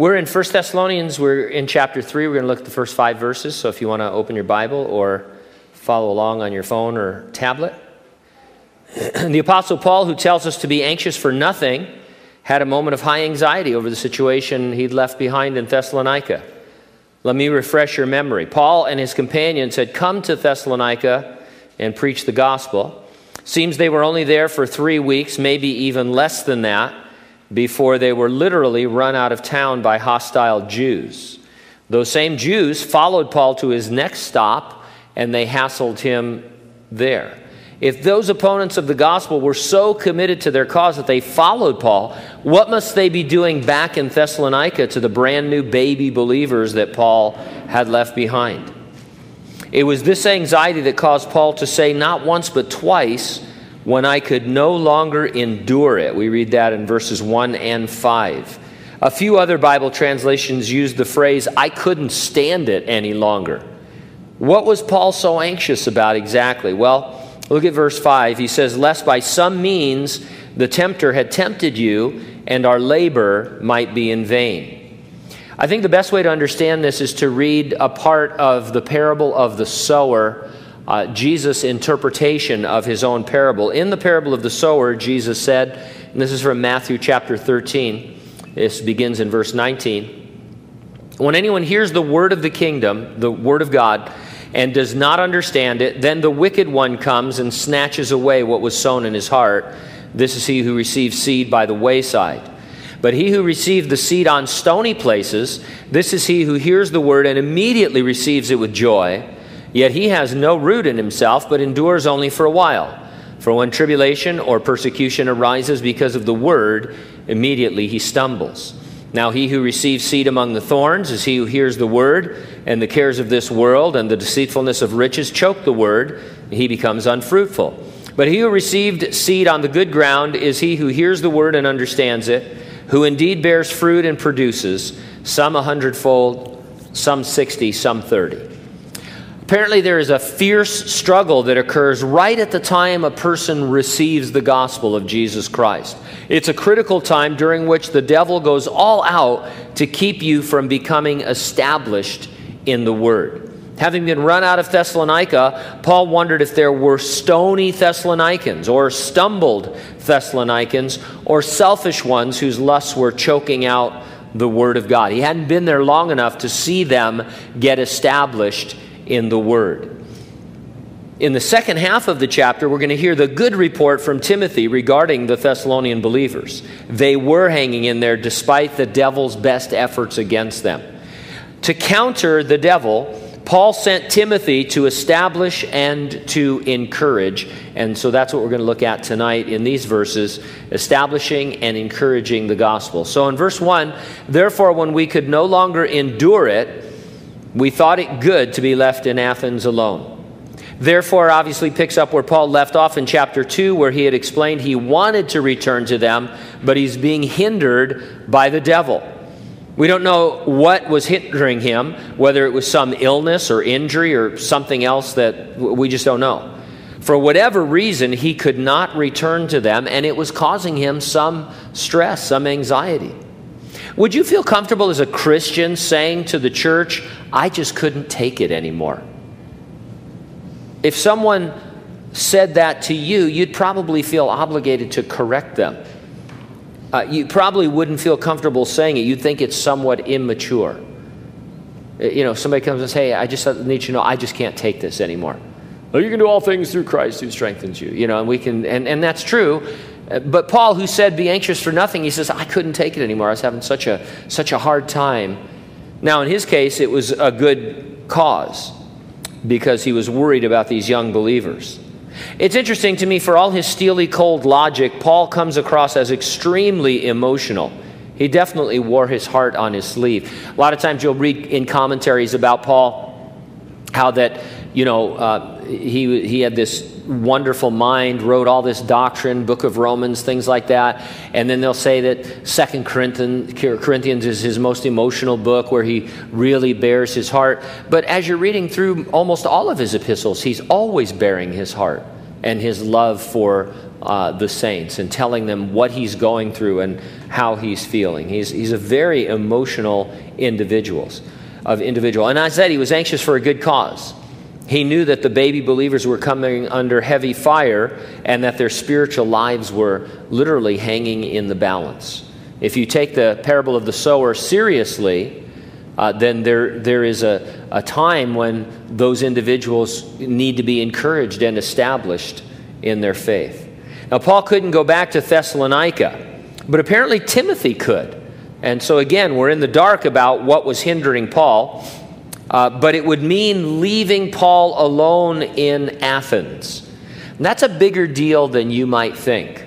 We're in 1 Thessalonians. We're in chapter 3. We're going to look at the first five verses. So if you want to open your Bible or follow along on your phone or tablet. the Apostle Paul, who tells us to be anxious for nothing, had a moment of high anxiety over the situation he'd left behind in Thessalonica. Let me refresh your memory. Paul and his companions had come to Thessalonica and preached the gospel. Seems they were only there for three weeks, maybe even less than that, before they were literally run out of town by hostile Jews. Those same Jews followed Paul to his next stop and they hassled him there. If those opponents of the gospel were so committed to their cause that they followed Paul, what must they be doing back in Thessalonica to the brand new baby believers that Paul had left behind? It was this anxiety that caused Paul to say not once but twice, when I could no longer endure it. We read that in verses 1 and 5. A few other Bible translations use the phrase, I couldn't stand it any longer. What was Paul so anxious about exactly? Well, Look at verse 5. He says, Lest by some means the tempter had tempted you, and our labor might be in vain. I think the best way to understand this is to read a part of the parable of the sower, uh, Jesus' interpretation of his own parable. In the parable of the sower, Jesus said, and this is from Matthew chapter 13, this begins in verse 19. When anyone hears the word of the kingdom, the word of God, and does not understand it, then the wicked one comes and snatches away what was sown in his heart. This is he who receives seed by the wayside. But he who received the seed on stony places, this is he who hears the word and immediately receives it with joy. Yet he has no root in himself, but endures only for a while. For when tribulation or persecution arises because of the word, immediately he stumbles. Now, he who receives seed among the thorns is he who hears the word, and the cares of this world and the deceitfulness of riches choke the word, and he becomes unfruitful. But he who received seed on the good ground is he who hears the word and understands it, who indeed bears fruit and produces, some a hundredfold, some sixty, some thirty. Apparently, there is a fierce struggle that occurs right at the time a person receives the gospel of Jesus Christ. It's a critical time during which the devil goes all out to keep you from becoming established in the word. Having been run out of Thessalonica, Paul wondered if there were stony Thessalonians or stumbled Thessalonians or selfish ones whose lusts were choking out the word of God. He hadn't been there long enough to see them get established in the Word. In the second half of the chapter, we're going to hear the good report from Timothy regarding the Thessalonian believers. They were hanging in there despite the devil's best efforts against them. To counter the devil, Paul sent Timothy to establish and to encourage. And so that's what we're going to look at tonight in these verses establishing and encouraging the gospel. So in verse 1, therefore, when we could no longer endure it, we thought it good to be left in Athens alone. Therefore, obviously picks up where Paul left off in chapter 2, where he had explained he wanted to return to them, but he's being hindered by the devil. We don't know what was hindering him, whether it was some illness or injury or something else that we just don't know. For whatever reason, he could not return to them, and it was causing him some stress, some anxiety. Would you feel comfortable as a Christian saying to the church, I just couldn't take it anymore? If someone said that to you, you'd probably feel obligated to correct them. Uh, you probably wouldn't feel comfortable saying it. You'd think it's somewhat immature. Uh, you know, somebody comes and says, Hey, I just need you to know I just can't take this anymore. Well, you can do all things through Christ who strengthens you. You know, and we can, and, and that's true. But Paul, who said, Be anxious for nothing, he says, I couldn't take it anymore. I was having such a, such a hard time. Now, in his case, it was a good cause because he was worried about these young believers. It's interesting to me, for all his steely cold logic, Paul comes across as extremely emotional. He definitely wore his heart on his sleeve. A lot of times you'll read in commentaries about Paul how that, you know, uh, he, he had this wonderful mind, wrote all this doctrine, book of Romans, things like that. And then they'll say that Second Corinthians is his most emotional book where he really bears his heart. But as you're reading through almost all of his epistles, he's always bearing his heart. and his love for uh, the saints and telling them what he's going through and how he's feeling. He's, he's a very emotional individuals, of individual. And I said he was anxious for a good cause. He knew that the baby believers were coming under heavy fire and that their spiritual lives were literally hanging in the balance. If you take the parable of the sower seriously, uh, then there, there is a, a time when those individuals need to be encouraged and established in their faith. Now, Paul couldn't go back to Thessalonica, but apparently Timothy could. And so, again, we're in the dark about what was hindering Paul, uh, but it would mean leaving Paul alone in Athens. And that's a bigger deal than you might think.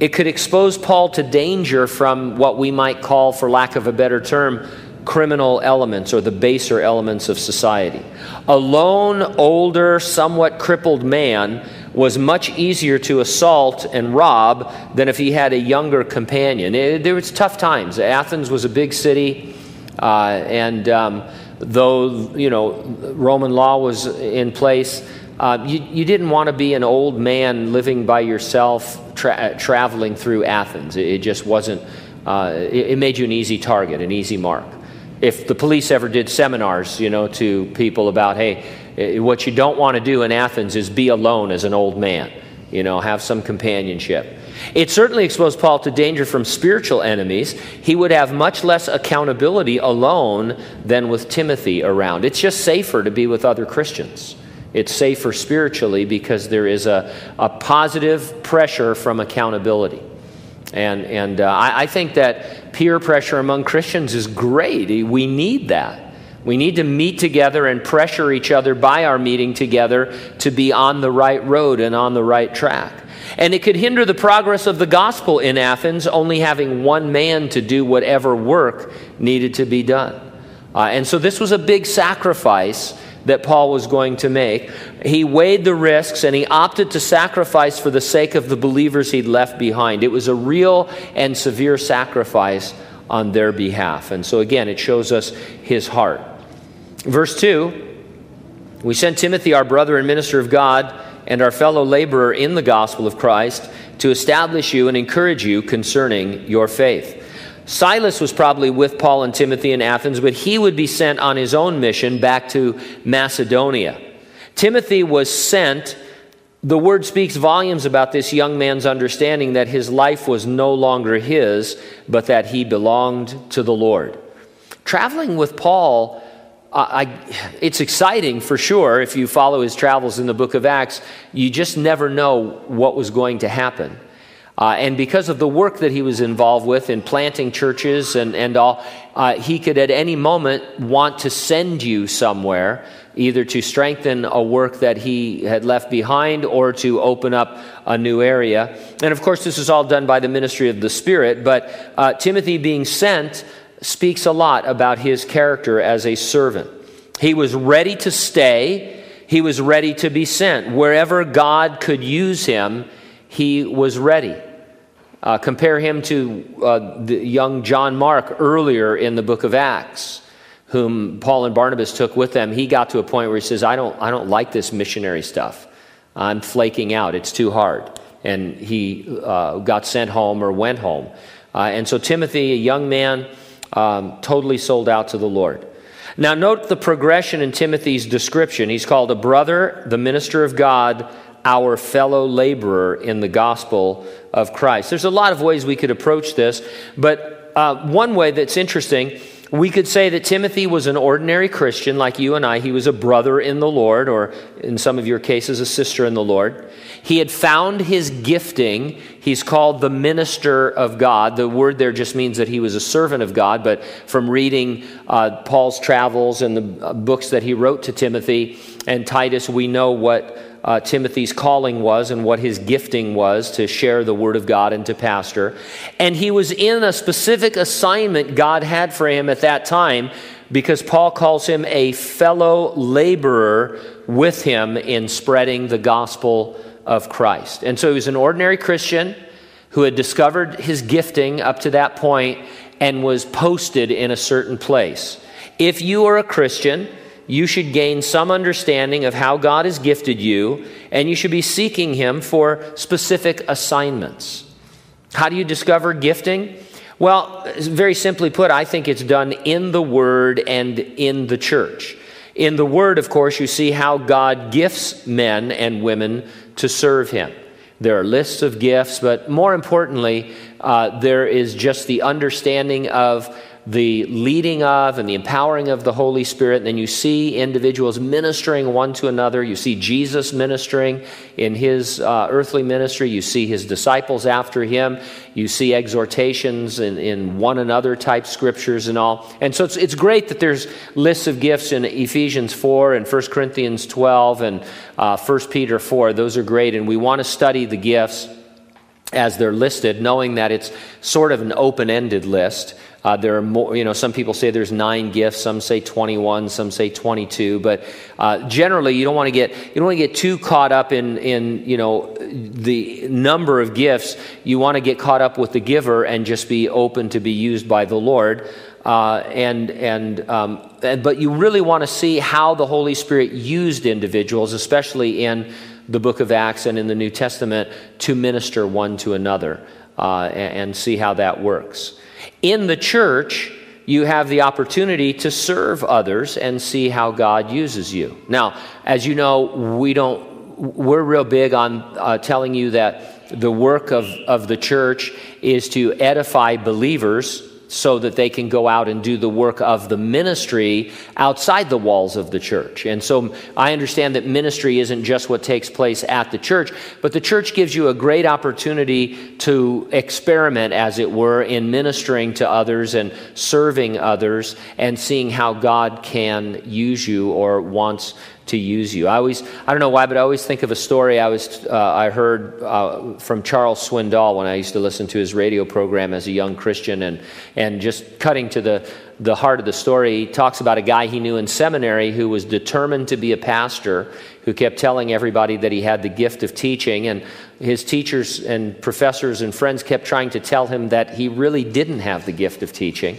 It could expose Paul to danger from what we might call, for lack of a better term, criminal elements or the baser elements of society. A lone, older, somewhat crippled man was much easier to assault and rob than if he had a younger companion. It, there was tough times. Athens was a big city, uh, and um, though you know Roman law was in place, uh, you, you, didn't want to be an old man living by yourself tra- traveling through Athens. It, it just wasn't. Uh, it, it made you an easy target, an easy mark if the police ever did seminars, you know, to people about, hey, what you don't want to do in Athens is be alone as an old man, you know, have some companionship. It certainly exposed Paul to danger from spiritual enemies. He would have much less accountability alone than with Timothy around. It's just safer to be with other Christians. It's safer spiritually because there is a, a positive pressure from accountability. And, and uh, I, I think that peer pressure among Christians is great. We need that. We need to meet together and pressure each other by our meeting together to be on the right road and on the right track. And it could hinder the progress of the gospel in Athens, only having one man to do whatever work needed to be done. Uh, and so this was a big sacrifice that Paul was going to make. He weighed the risks and he opted to sacrifice for the sake of the believers he'd left behind. It was a real and severe sacrifice on their behalf. And so, again, it shows us his heart. Verse 2 We sent Timothy, our brother and minister of God, and our fellow laborer in the gospel of Christ, to establish you and encourage you concerning your faith Silas was probably with Paul and Timothy in Athens, but he would be sent on his own mission back to Macedonia. Timothy was sent. The word speaks volumes about this young man's understanding that his life was no longer his, but that he belonged to the Lord. Traveling with Paul, I, it's exciting for sure. If you follow his travels in the book of Acts, you just never know what was going to happen. Uh, and because of the work that he was involved with in planting churches and, and all, uh, he could at any moment want to send you somewhere, either to strengthen a work that he had left behind or to open up a new area. And of course, this is all done by the ministry of the Spirit, but uh, Timothy being sent speaks a lot about his character as a servant. He was ready to stay, he was ready to be sent. Wherever God could use him, he was ready. Uh, compare him to uh, the young John Mark earlier in the book of Acts, whom Paul and Barnabas took with them. He got to a point where he says, I don't, I don't like this missionary stuff. I'm flaking out. It's too hard. And he uh, got sent home or went home. Uh, and so Timothy, a young man, um, totally sold out to the Lord. Now, note the progression in Timothy's description. He's called a brother, the minister of God, our fellow laborer in the gospel of Christ. There's a lot of ways we could approach this, but uh, one way that's interesting, we could say that Timothy was an ordinary Christian like you and I. He was a brother in the Lord, or in some of your cases, a sister in the Lord. He had found his gifting. He's called the minister of God. The word there just means that he was a servant of God, but from reading uh, Paul's travels and the uh, books that he wrote to Timothy and Titus, we know what uh, Timothy's calling was and what his gifting was to share the Word of God and to pastor. And he was in a specific assignment God had for him at that time because Paul calls him a fellow laborer with him in spreading the gospel of Christ. And so he was an ordinary Christian who had discovered his gifting up to that point and was posted in a certain place. If you are a Christian, you should gain some understanding of how God has gifted you, and you should be seeking Him for specific assignments. How do you discover gifting? Well, very simply put, I think it's done in the Word and in the church. In the Word, of course, you see how God gifts men and women to serve Him. There are lists of gifts, but more importantly, uh, there is just the understanding of the leading of and the empowering of the Holy Spirit. And then you see individuals ministering one to another. You see Jesus ministering in his uh, earthly ministry. You see his disciples after him. You see exhortations in, in one another type scriptures and all. And so it's, it's great that there's lists of gifts in Ephesians 4 and 1 Corinthians 12 and uh, 1 Peter 4. Those are great. And we want to study the gifts as they're listed, knowing that it's sort of an open ended list. Uh, there are more, you know, some people say there's nine gifts, some say 21, some say 22, but uh, generally you don't want to get you don't want to get too caught up in in you know the number of gifts. You want to get caught up with the giver and just be open to be used by the Lord. Uh, and and, um, and but you really want to see how the Holy Spirit used individuals, especially in the Book of Acts and in the New Testament, to minister one to another, uh, and, see how that works. In the church, you have the opportunity to serve others and see how God uses you. Now, as you know, we don't we're real big on uh, telling you that the work of, of the church is to edify believers so that they can go out and do the work of the ministry outside the walls of the church. And so I understand that ministry isn't just what takes place at the church, but the church gives you a great opportunity to experiment, as it were, in ministering to others and serving others and seeing how God can use you or wants to use you. I always, I don't know why, but I always think of a story I was, uh, I heard uh, from Charles Swindoll when I used to listen to his radio program as a young Christian, and and just cutting to the the heart of the story, he talks about a guy he knew in seminary who was determined to be a pastor, who kept telling everybody that he had the gift of teaching, and his teachers and professors and friends kept trying to tell him that he really didn't have the gift of teaching.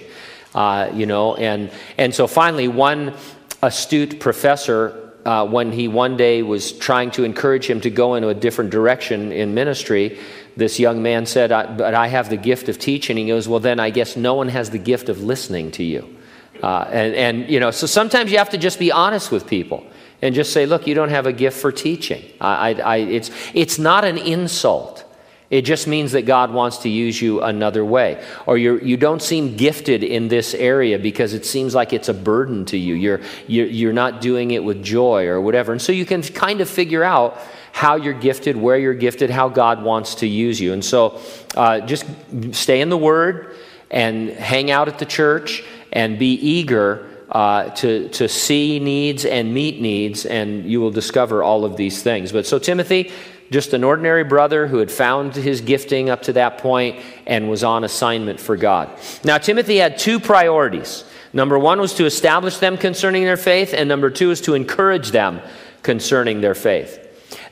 Uh, you know, and and so finally, one astute professor uh, when he one day was trying to encourage him to go in a different direction in ministry, this young man said, I, But I have the gift of teaching. He goes, Well, then I guess no one has the gift of listening to you. Uh, and, and, you know, so sometimes you have to just be honest with people and just say, Look, you don't have a gift for teaching. I, I, it's, it's not an insult. It just means that God wants to use you another way. Or you're, you don't seem gifted in this area because it seems like it's a burden to you. You're, you're, not doing it with joy or whatever. And so you can kind of figure out how you're gifted, where you're gifted, how God wants to use you. And so uh, just stay in the Word and hang out at the church and be eager. Uh, to, to see needs and meet needs, and you will discover all of these things. But so, Timothy, just an ordinary brother who had found his gifting up to that point and was on assignment for God. Now, Timothy had two priorities. Number one was to establish them concerning their faith, and number two is to encourage them concerning their faith.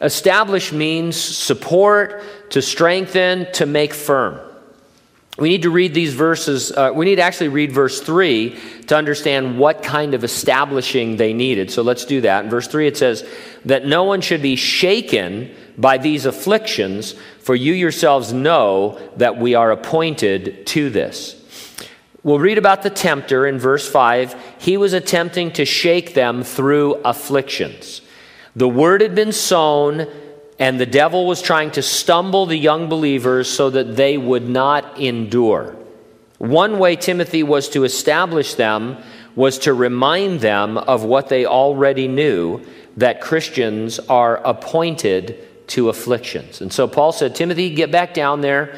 Establish means support, to strengthen, to make firm. We need to read these verses, uh, we need to actually read verse 3 to understand what kind of establishing they needed. So let's do that. In verse 3, it says, That no one should be shaken by these afflictions, for you yourselves know that we are appointed to this. We'll read about the tempter in verse 5. He was attempting to shake them through afflictions. The word had been sown, and the devil was trying to stumble the young believers so that they would not endure. One way Timothy was to establish them was to remind them of what they already knew that Christians are appointed to afflictions. And so Paul said, Timothy, get back down there.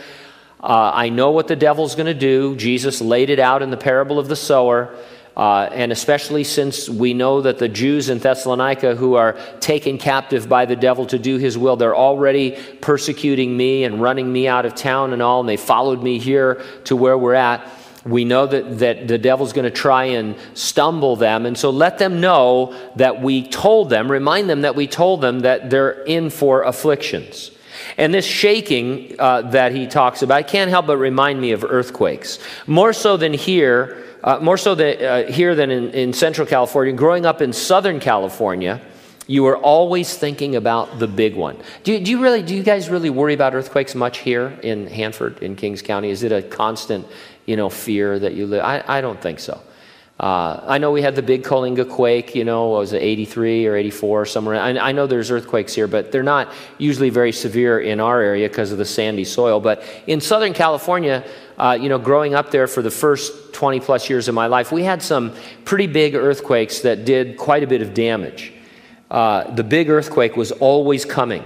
Uh, I know what the devil's going to do. Jesus laid it out in the parable of the sower. Uh, and especially since we know that the Jews in Thessalonica who are taken captive by the devil to do his will, they're already persecuting me and running me out of town and all, and they followed me here to where we're at we know that, that the devil's going to try and stumble them. And so let them know that we told them, remind them that we told them that they're in for afflictions. And this shaking uh, that he talks about can't help but remind me of earthquakes. More so than here, uh, more so than, uh, here than in, in Central California. Growing up in Southern California, you are always thinking about the big one. Do you, do you, really, do you guys really worry about earthquakes much here in Hanford, in Kings County? Is it a constant, you know, fear that you live? I, I don't think so. Uh, I know we had the big Coalinga quake, you know, was it 83 or 84 somewhere? I, I know there's earthquakes here, but they're not usually very severe in our area because of the sandy soil. But in Southern California, uh, you know, growing up there for the first 20 plus years of my life, we had some pretty big earthquakes that did quite a bit of damage. Uh, the big earthquake was always coming.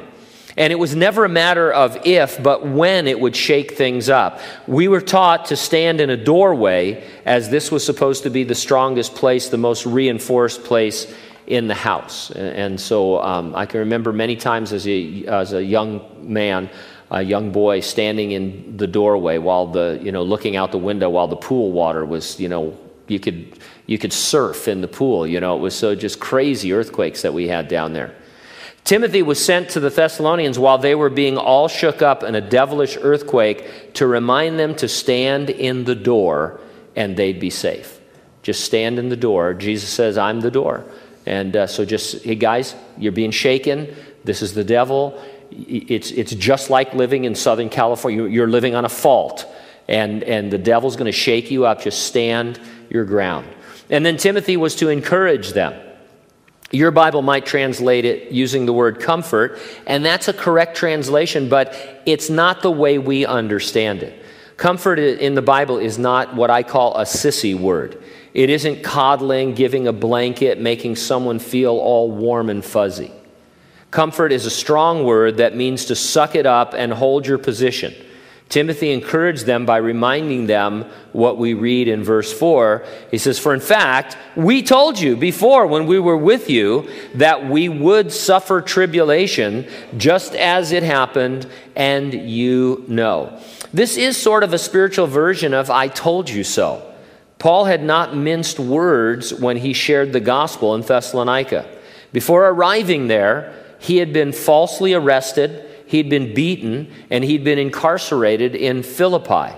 And it was never a matter of if, but when it would shake things up. We were taught to stand in a doorway, as this was supposed to be the strongest place, the most reinforced place in the house. And so um, I can remember many times as a, as a young man, a young boy, standing in the doorway while the, you know, looking out the window while the pool water was, you know, you could, you could surf in the pool. You know, it was so just crazy earthquakes that we had down there. Timothy was sent to the Thessalonians while they were being all shook up in a devilish earthquake to remind them to stand in the door and they'd be safe. Just stand in the door. Jesus says, I'm the door. And uh, so just, hey guys, you're being shaken. This is the devil. It's, it's just like living in Southern California. You're living on a fault. And, and the devil's going to shake you up. Just stand your ground. And then Timothy was to encourage them. Your Bible might translate it using the word comfort, and that's a correct translation, but it's not the way we understand it. Comfort in the Bible is not what I call a sissy word. It isn't coddling, giving a blanket, making someone feel all warm and fuzzy. Comfort is a strong word that means to suck it up and hold your position. Timothy encouraged them by reminding them what we read in verse 4. He says, For in fact, we told you before when we were with you that we would suffer tribulation just as it happened, and you know. This is sort of a spiritual version of I told you so. Paul had not minced words when he shared the gospel in Thessalonica. Before arriving there, he had been falsely arrested he'd been beaten, and he'd been incarcerated in Philippi.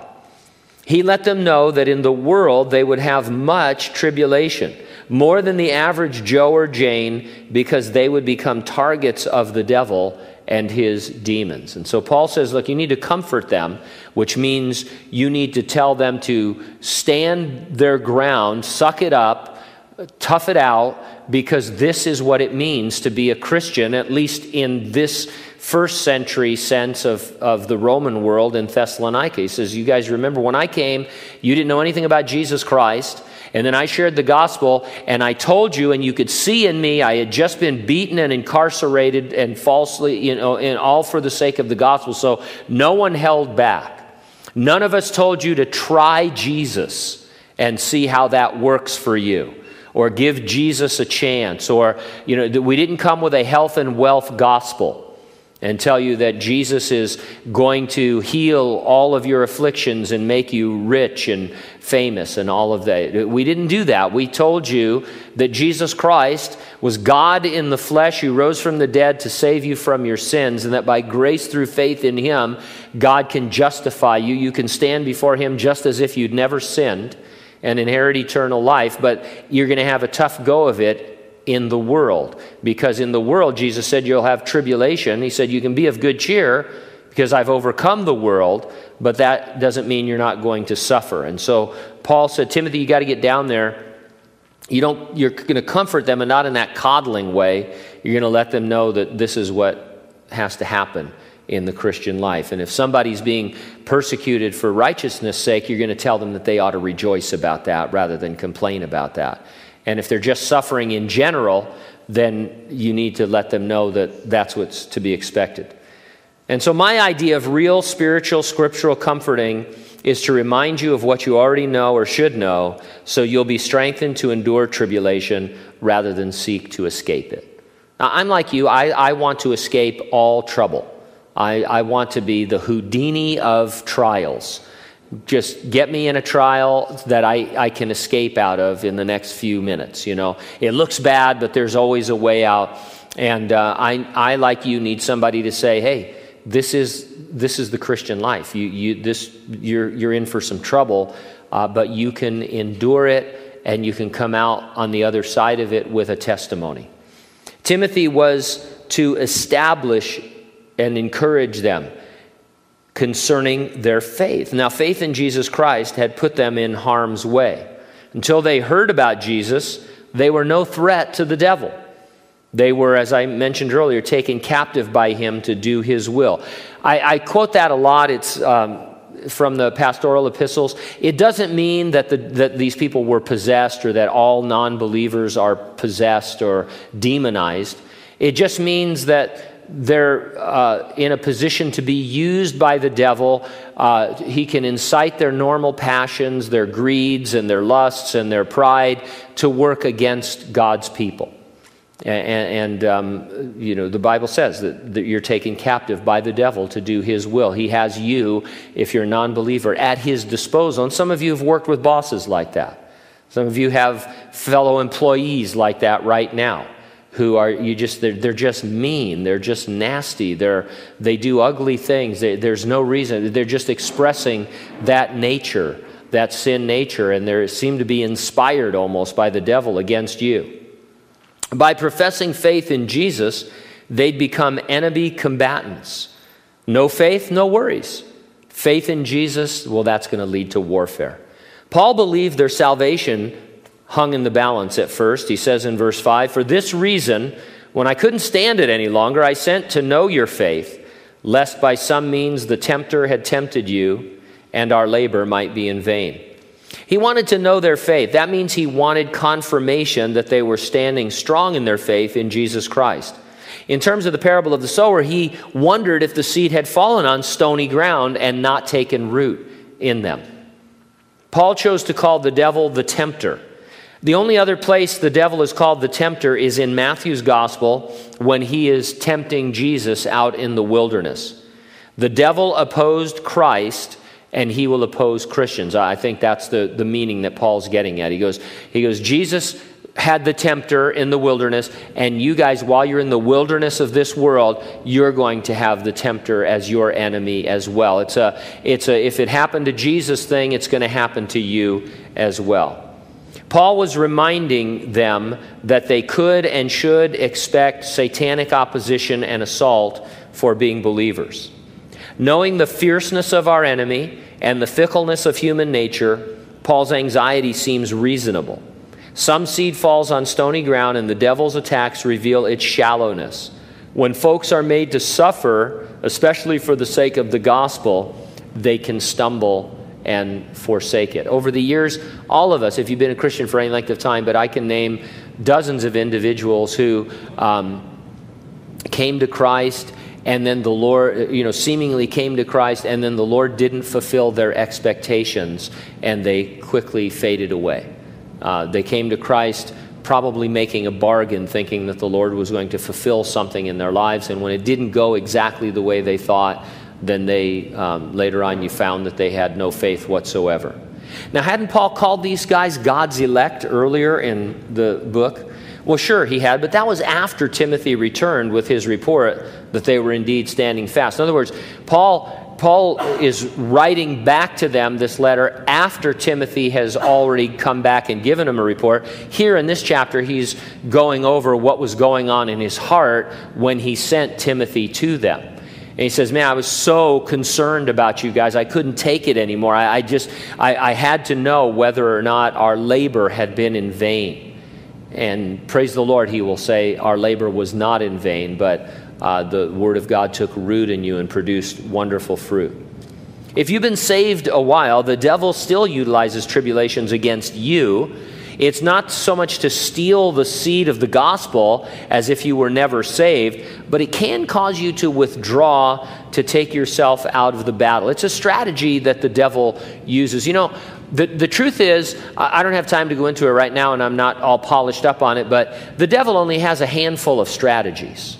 He let them know that in the world they would have much tribulation, more than the average Joe or Jane, because they would become targets of the devil and his demons. And so Paul says, look, you need to comfort them, which means you need to tell them to stand their ground, suck it up, tough it out, because this is what it means to be a Christian, at least in this first century sense of, of the Roman world in Thessalonica. He says, You guys remember when I came, you didn't know anything about Jesus Christ. And then I shared the gospel, and I told you, and you could see in me, I had just been beaten and incarcerated and falsely, you know, and all for the sake of the gospel. So no one held back. None of us told you to try Jesus and see how that works for you or give Jesus a chance or you know we didn't come with a health and wealth gospel and tell you that Jesus is going to heal all of your afflictions and make you rich and famous and all of that. We didn't do that. We told you that Jesus Christ was God in the flesh who rose from the dead to save you from your sins, and that by grace through faith in Him, God can justify you. You can stand before Him just as if you'd never sinned and inherit eternal life, but you're going to have a tough go of it in the world. Because in the world, Jesus said, you'll have tribulation. He said, you can be of good cheer because I've overcome the world, but that doesn't mean you're not going to suffer. And so Paul said, Timothy, you got to get down there. You don't, you're going to comfort them and not in that coddling way. You're going to let them know that this is what has to happen in the Christian life. And if somebody's being persecuted for righteousness' sake, you're going to tell them that they ought to rejoice about that rather than complain about that. And if they're just suffering in general, then you need to let them know that that's what's to be expected. And so, my idea of real spiritual, scriptural comforting is to remind you of what you already know or should know so you'll be strengthened to endure tribulation rather than seek to escape it. Now, I'm like you, I, I want to escape all trouble. I, I want to be the Houdini of trials just get me in a trial that I, I can escape out of in the next few minutes. You know, it looks bad, but there's always a way out. And uh, I, I, like you, need somebody to say, hey, this is, this is the Christian life. You, you, this, you're, you're in for some trouble, uh, but you can endure it and you can come out on the other side of it with a testimony. Timothy was to establish and encourage them concerning their faith. Now, faith in Jesus Christ had put them in harm's way. Until they heard about Jesus, they were no threat to the devil. They were, as I mentioned earlier, taken captive by him to do his will. I, I quote that a lot. It's um, from the pastoral epistles. It doesn't mean that, the, that these people were possessed or that all non believers are possessed or demonized. It just means that they're uh, in a position to be used by the devil. Uh, he can incite their normal passions, their greeds, and their lusts and their pride to work against God's people. And, and um, you know, the Bible says that, that you're taken captive by the devil to do his will. He has you, if you're a non believer, at his disposal. And some of you have worked with bosses like that. Some of you have fellow employees like that right now who are you just they're, they're just mean they're just nasty they're they do ugly things they, there's no reason they're just expressing that nature that sin nature and they seem to be inspired almost by the devil against you by professing faith in Jesus, they'd become enemy combatants. No faith, no worries. Faith in Jesus, well, that's going to lead to warfare. Paul believed their salvation hung in the balance at first. He says in verse 5 For this reason, when I couldn't stand it any longer, I sent to know your faith, lest by some means the tempter had tempted you and our labor might be in vain. He wanted to know their faith. That means he wanted confirmation that they were standing strong in their faith in Jesus Christ. In terms of the parable of the sower, he wondered if the seed had fallen on stony ground and not taken root in them. Paul chose to call the devil the tempter. The only other place the devil is called the tempter is in Matthew's gospel when he is tempting Jesus out in the wilderness. The devil opposed Christ and he will oppose Christians. I think that's the, the meaning that Paul's getting at. He goes, he goes, Jesus had the tempter in the wilderness, and you guys, while you're in the wilderness of this world, you're going to have the tempter as your enemy as well. It's a, it's a, if it happened to Jesus thing, it's going to happen to you as well. Paul was reminding them that they could and should expect satanic opposition and assault for being believers. Knowing the fierceness of our enemy and the fickleness of human nature, Paul's anxiety seems reasonable. Some seed falls on stony ground, and the devil's attacks reveal its shallowness. When folks are made to suffer, especially for the sake of the gospel, they can stumble and forsake it. Over the years, all of us, if you've been a Christian for any length of time, but I can name dozens of individuals who um, came to Christ and then the Lord, you know, seemingly came to Christ, and then the Lord didn't fulfill their expectations, and they quickly faded away. Uh, they came to Christ probably making a bargain, thinking that the Lord was going to fulfill something in their lives, and when it didn't go exactly the way they thought, then they um, later on you found that they had no faith whatsoever. Now, hadn't Paul called these guys God's elect earlier in the book? Well, sure, he had, but that was after Timothy returned with his report that they were indeed standing fast. In other words, Paul, Paul is writing back to them this letter after Timothy has already come back and given him a report. Here in this chapter, he's going over what was going on in his heart when he sent Timothy to them. And he says, Man, I was so concerned about you guys. I couldn't take it anymore. I, I just, I, I had to know whether or not our labor had been in vain. And praise the Lord, he will say, Our labor was not in vain, but uh, the word of God took root in you and produced wonderful fruit. If you've been saved a while, the devil still utilizes tribulations against you. It's not so much to steal the seed of the gospel as if you were never saved, but it can cause you to withdraw to take yourself out of the battle. It's a strategy that the devil uses. You know, the, the truth is, I don't have time to go into it right now, and I'm not all polished up on it, but the devil only has a handful of strategies.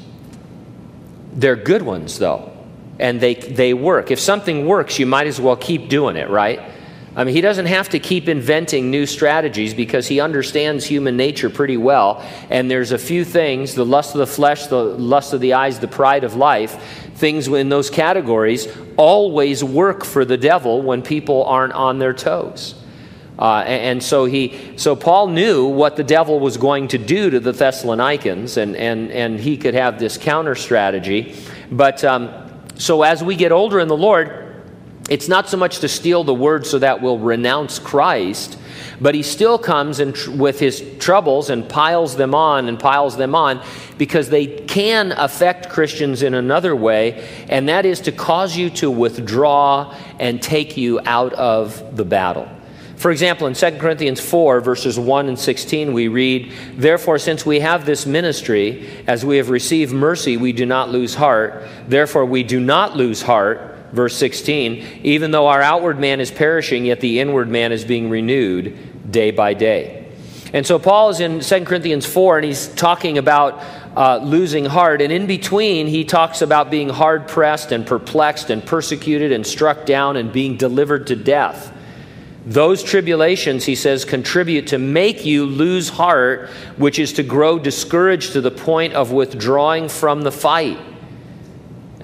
They're good ones, though, and they, they work. If something works, you might as well keep doing it, right? I mean, he doesn't have to keep inventing new strategies because he understands human nature pretty well. And there's a few things the lust of the flesh, the lust of the eyes, the pride of life things in those categories always work for the devil when people aren't on their toes. Uh, and, so he, so Paul knew what the devil was going to do to the Thessalonians, and, and, and he could have this counter strategy. But um, so as we get older in the Lord, it's not so much to steal the word so that we'll renounce Christ, but he still comes in tr- with his troubles and piles them on and piles them on because they can affect Christians in another way, and that is to cause you to withdraw and take you out of the battle. For example, in 2 Corinthians 4, verses 1 and 16, we read, Therefore, since we have this ministry, as we have received mercy, we do not lose heart. Therefore, we do not lose heart. Verse 16, even though our outward man is perishing, yet the inward man is being renewed day by day. And so Paul is in 2 Corinthians 4, and he's talking about uh, losing heart. And in between, he talks about being hard pressed and perplexed and persecuted and struck down and being delivered to death. Those tribulations, he says, contribute to make you lose heart, which is to grow discouraged to the point of withdrawing from the fight.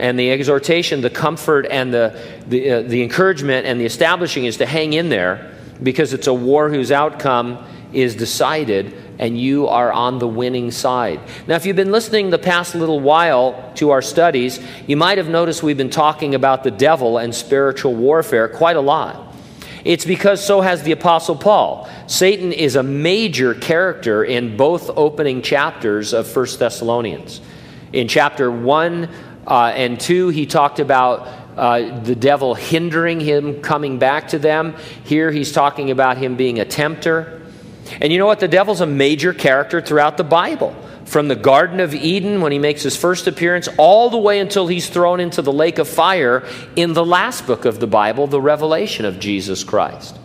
And the exhortation, the comfort, and the, the, uh, the encouragement and the establishing is to hang in there because it's a war whose outcome is decided and you are on the winning side. Now, if you've been listening the past little while to our studies, you might have noticed we've been talking about the devil and spiritual warfare quite a lot. It's because so has the Apostle Paul. Satan is a major character in both opening chapters of 1 Thessalonians. In chapter 1 uh, and 2, he talked about uh, the devil hindering him coming back to them. Here he's talking about him being a tempter. And you know what? The devil's a major character throughout the Bible from the Garden of Eden when he makes his first appearance, all the way until he's thrown into the lake of fire in the last book of the Bible, the revelation of Jesus Christ.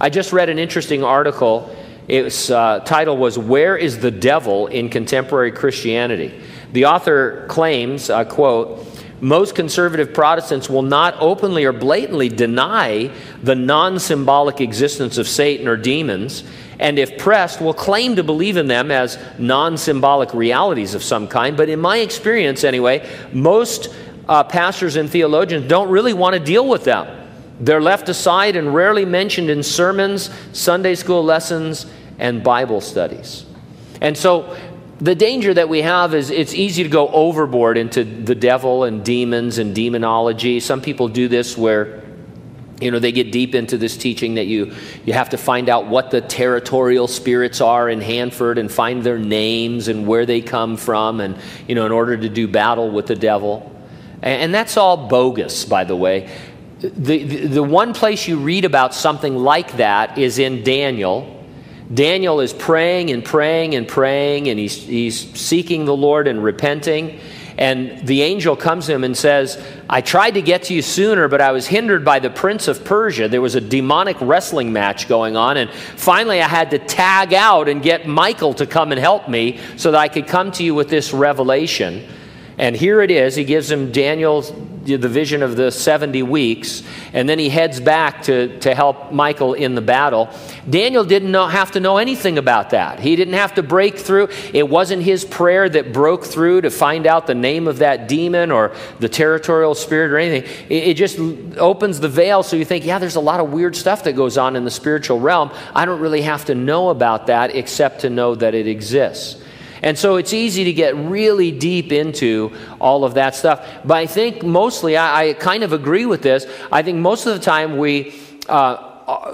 I just read an interesting article. Its uh, title was Where is the Devil in Contemporary Christianity? The author claims, uh, quote, most conservative Protestants will not openly or blatantly deny the non symbolic existence of Satan or demons and if pressed, will claim to believe in them as non symbolic realities of some kind. But in my experience, anyway, most uh, pastors and theologians don't really want to deal with them. They're left aside and rarely mentioned in sermons, Sunday school lessons, and Bible studies. And so the danger that we have is it's easy to go overboard into the devil and demons and demonology. Some people do this where you know they get deep into this teaching that you you have to find out what the territorial spirits are in Hanford and find their names and where they come from and you know in order to do battle with the devil. And, and that's all bogus by the way. The, the, the one place you read about something like that is in Daniel Daniel is praying and praying and praying and he's, he's seeking the Lord and repenting and the angel comes to him and says, I tried to get to you sooner, but I was hindered by the prince of Persia. There was a demonic wrestling match going on. And finally, I had to tag out and get Michael to come and help me so that I could come to you with this revelation. And here it is. He gives him Daniel the vision of the 70 weeks, and then he heads back to, to help Michael in the battle. Daniel didn't know, have to know anything about that. He didn't have to break through. It wasn't his prayer that broke through to find out the name of that demon or the territorial spirit or anything. It, it just opens the veil so you think, yeah, there's a lot of weird stuff that goes on in the spiritual realm. I don't really have to know about that except to know that it exists. And so it's easy to get really deep into all of that stuff. But I think mostly, I, I kind of agree with this. I think most of the time we. Uh,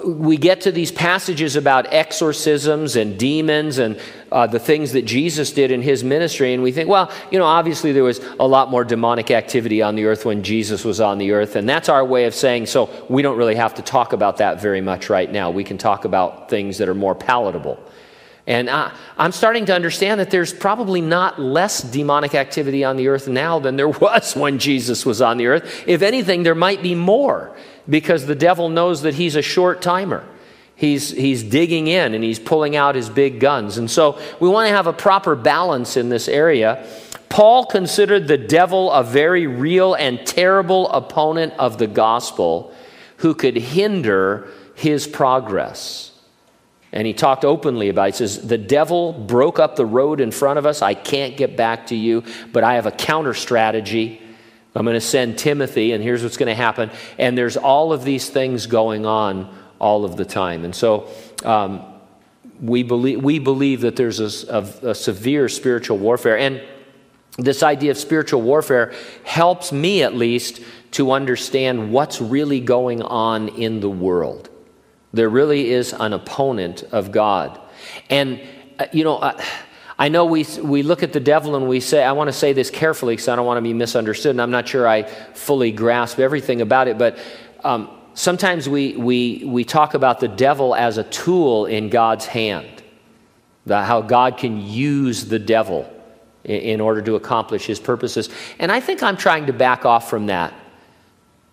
we get to these passages about exorcisms and demons and uh, the things that Jesus did in his ministry, and we think, well, you know, obviously there was a lot more demonic activity on the earth when Jesus was on the earth, and that's our way of saying, so we don't really have to talk about that very much right now. We can talk about things that are more palatable. And I, am starting to understand that there's probably not less demonic activity on the earth now than there was when Jesus was on the earth. If anything, there might be more because the devil knows that he's a short timer. He's, he's digging in and he's pulling out his big guns. And so we want to have a proper balance in this area. Paul considered the devil a very real and terrible opponent of the gospel who could hinder his progress. And he talked openly about it. He says, The devil broke up the road in front of us. I can't get back to you, but I have a counter strategy. I'm going to send Timothy, and here's what's going to happen. And there's all of these things going on all of the time. And so um, we, believe, we believe that there's a, a, a severe spiritual warfare. And this idea of spiritual warfare helps me, at least, to understand what's really going on in the world. There really is an opponent of God. And, uh, you know, uh, I know we, we look at the devil and we say, I want to say this carefully because I don't want to be misunderstood, and I'm not sure I fully grasp everything about it, but um, sometimes we, we, we talk about the devil as a tool in God's hand, the, how God can use the devil in, in order to accomplish his purposes. And I think I'm trying to back off from that.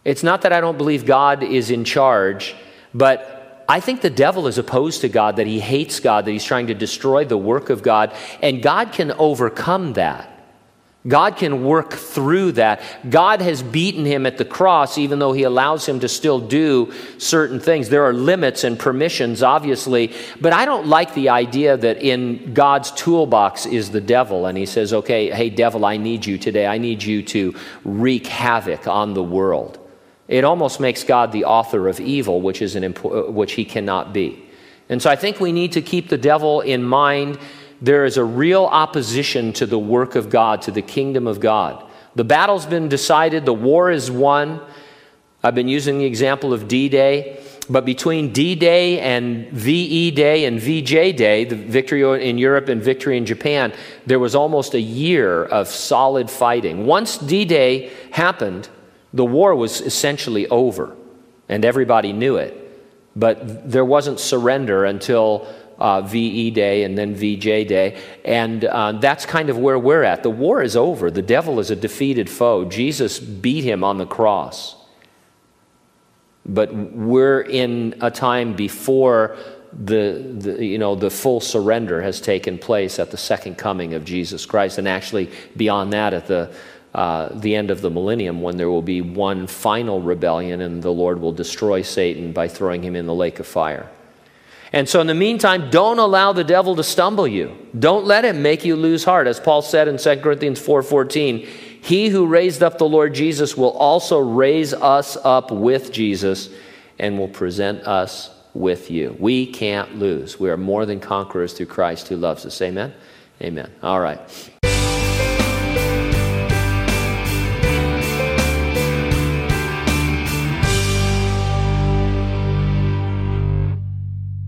It's not that I don't believe God is in charge, but I think the devil is opposed to God, that he hates God, that he's trying to destroy the work of God, and God can overcome that. God can work through that. God has beaten him at the cross, even though he allows him to still do certain things. There are limits and permissions, obviously, but I don't like the idea that in God's toolbox is the devil, and he says, Okay, hey, devil, I need you today. I need you to wreak havoc on the world. It almost makes God the author of evil, which, is an impo- which he cannot be. And so I think we need to keep the devil in mind. There is a real opposition to the work of God, to the kingdom of God. The battle's been decided, the war is won. I've been using the example of D Day. But between D Day and VE Day and VJ Day, the victory in Europe and victory in Japan, there was almost a year of solid fighting. Once D Day happened, the war was essentially over, and everybody knew it. But there wasn't surrender until uh, VE Day and then VJ Day. And uh, that's kind of where we're at. The war is over. The devil is a defeated foe. Jesus beat him on the cross. But we're in a time before the, the, you know, the full surrender has taken place at the second coming of Jesus Christ, and actually beyond that at the uh, the end of the millennium when there will be one final rebellion and the Lord will destroy Satan by throwing him in the lake of fire. And so in the meantime, don't allow the devil to stumble you. Don't let him make you lose heart. As Paul said in 2 Corinthians 4:14, he who raised up the Lord Jesus will also raise us up with Jesus and will present us with you. We can't lose. We are more than conquerors through Christ who loves us. Amen. Amen. All right.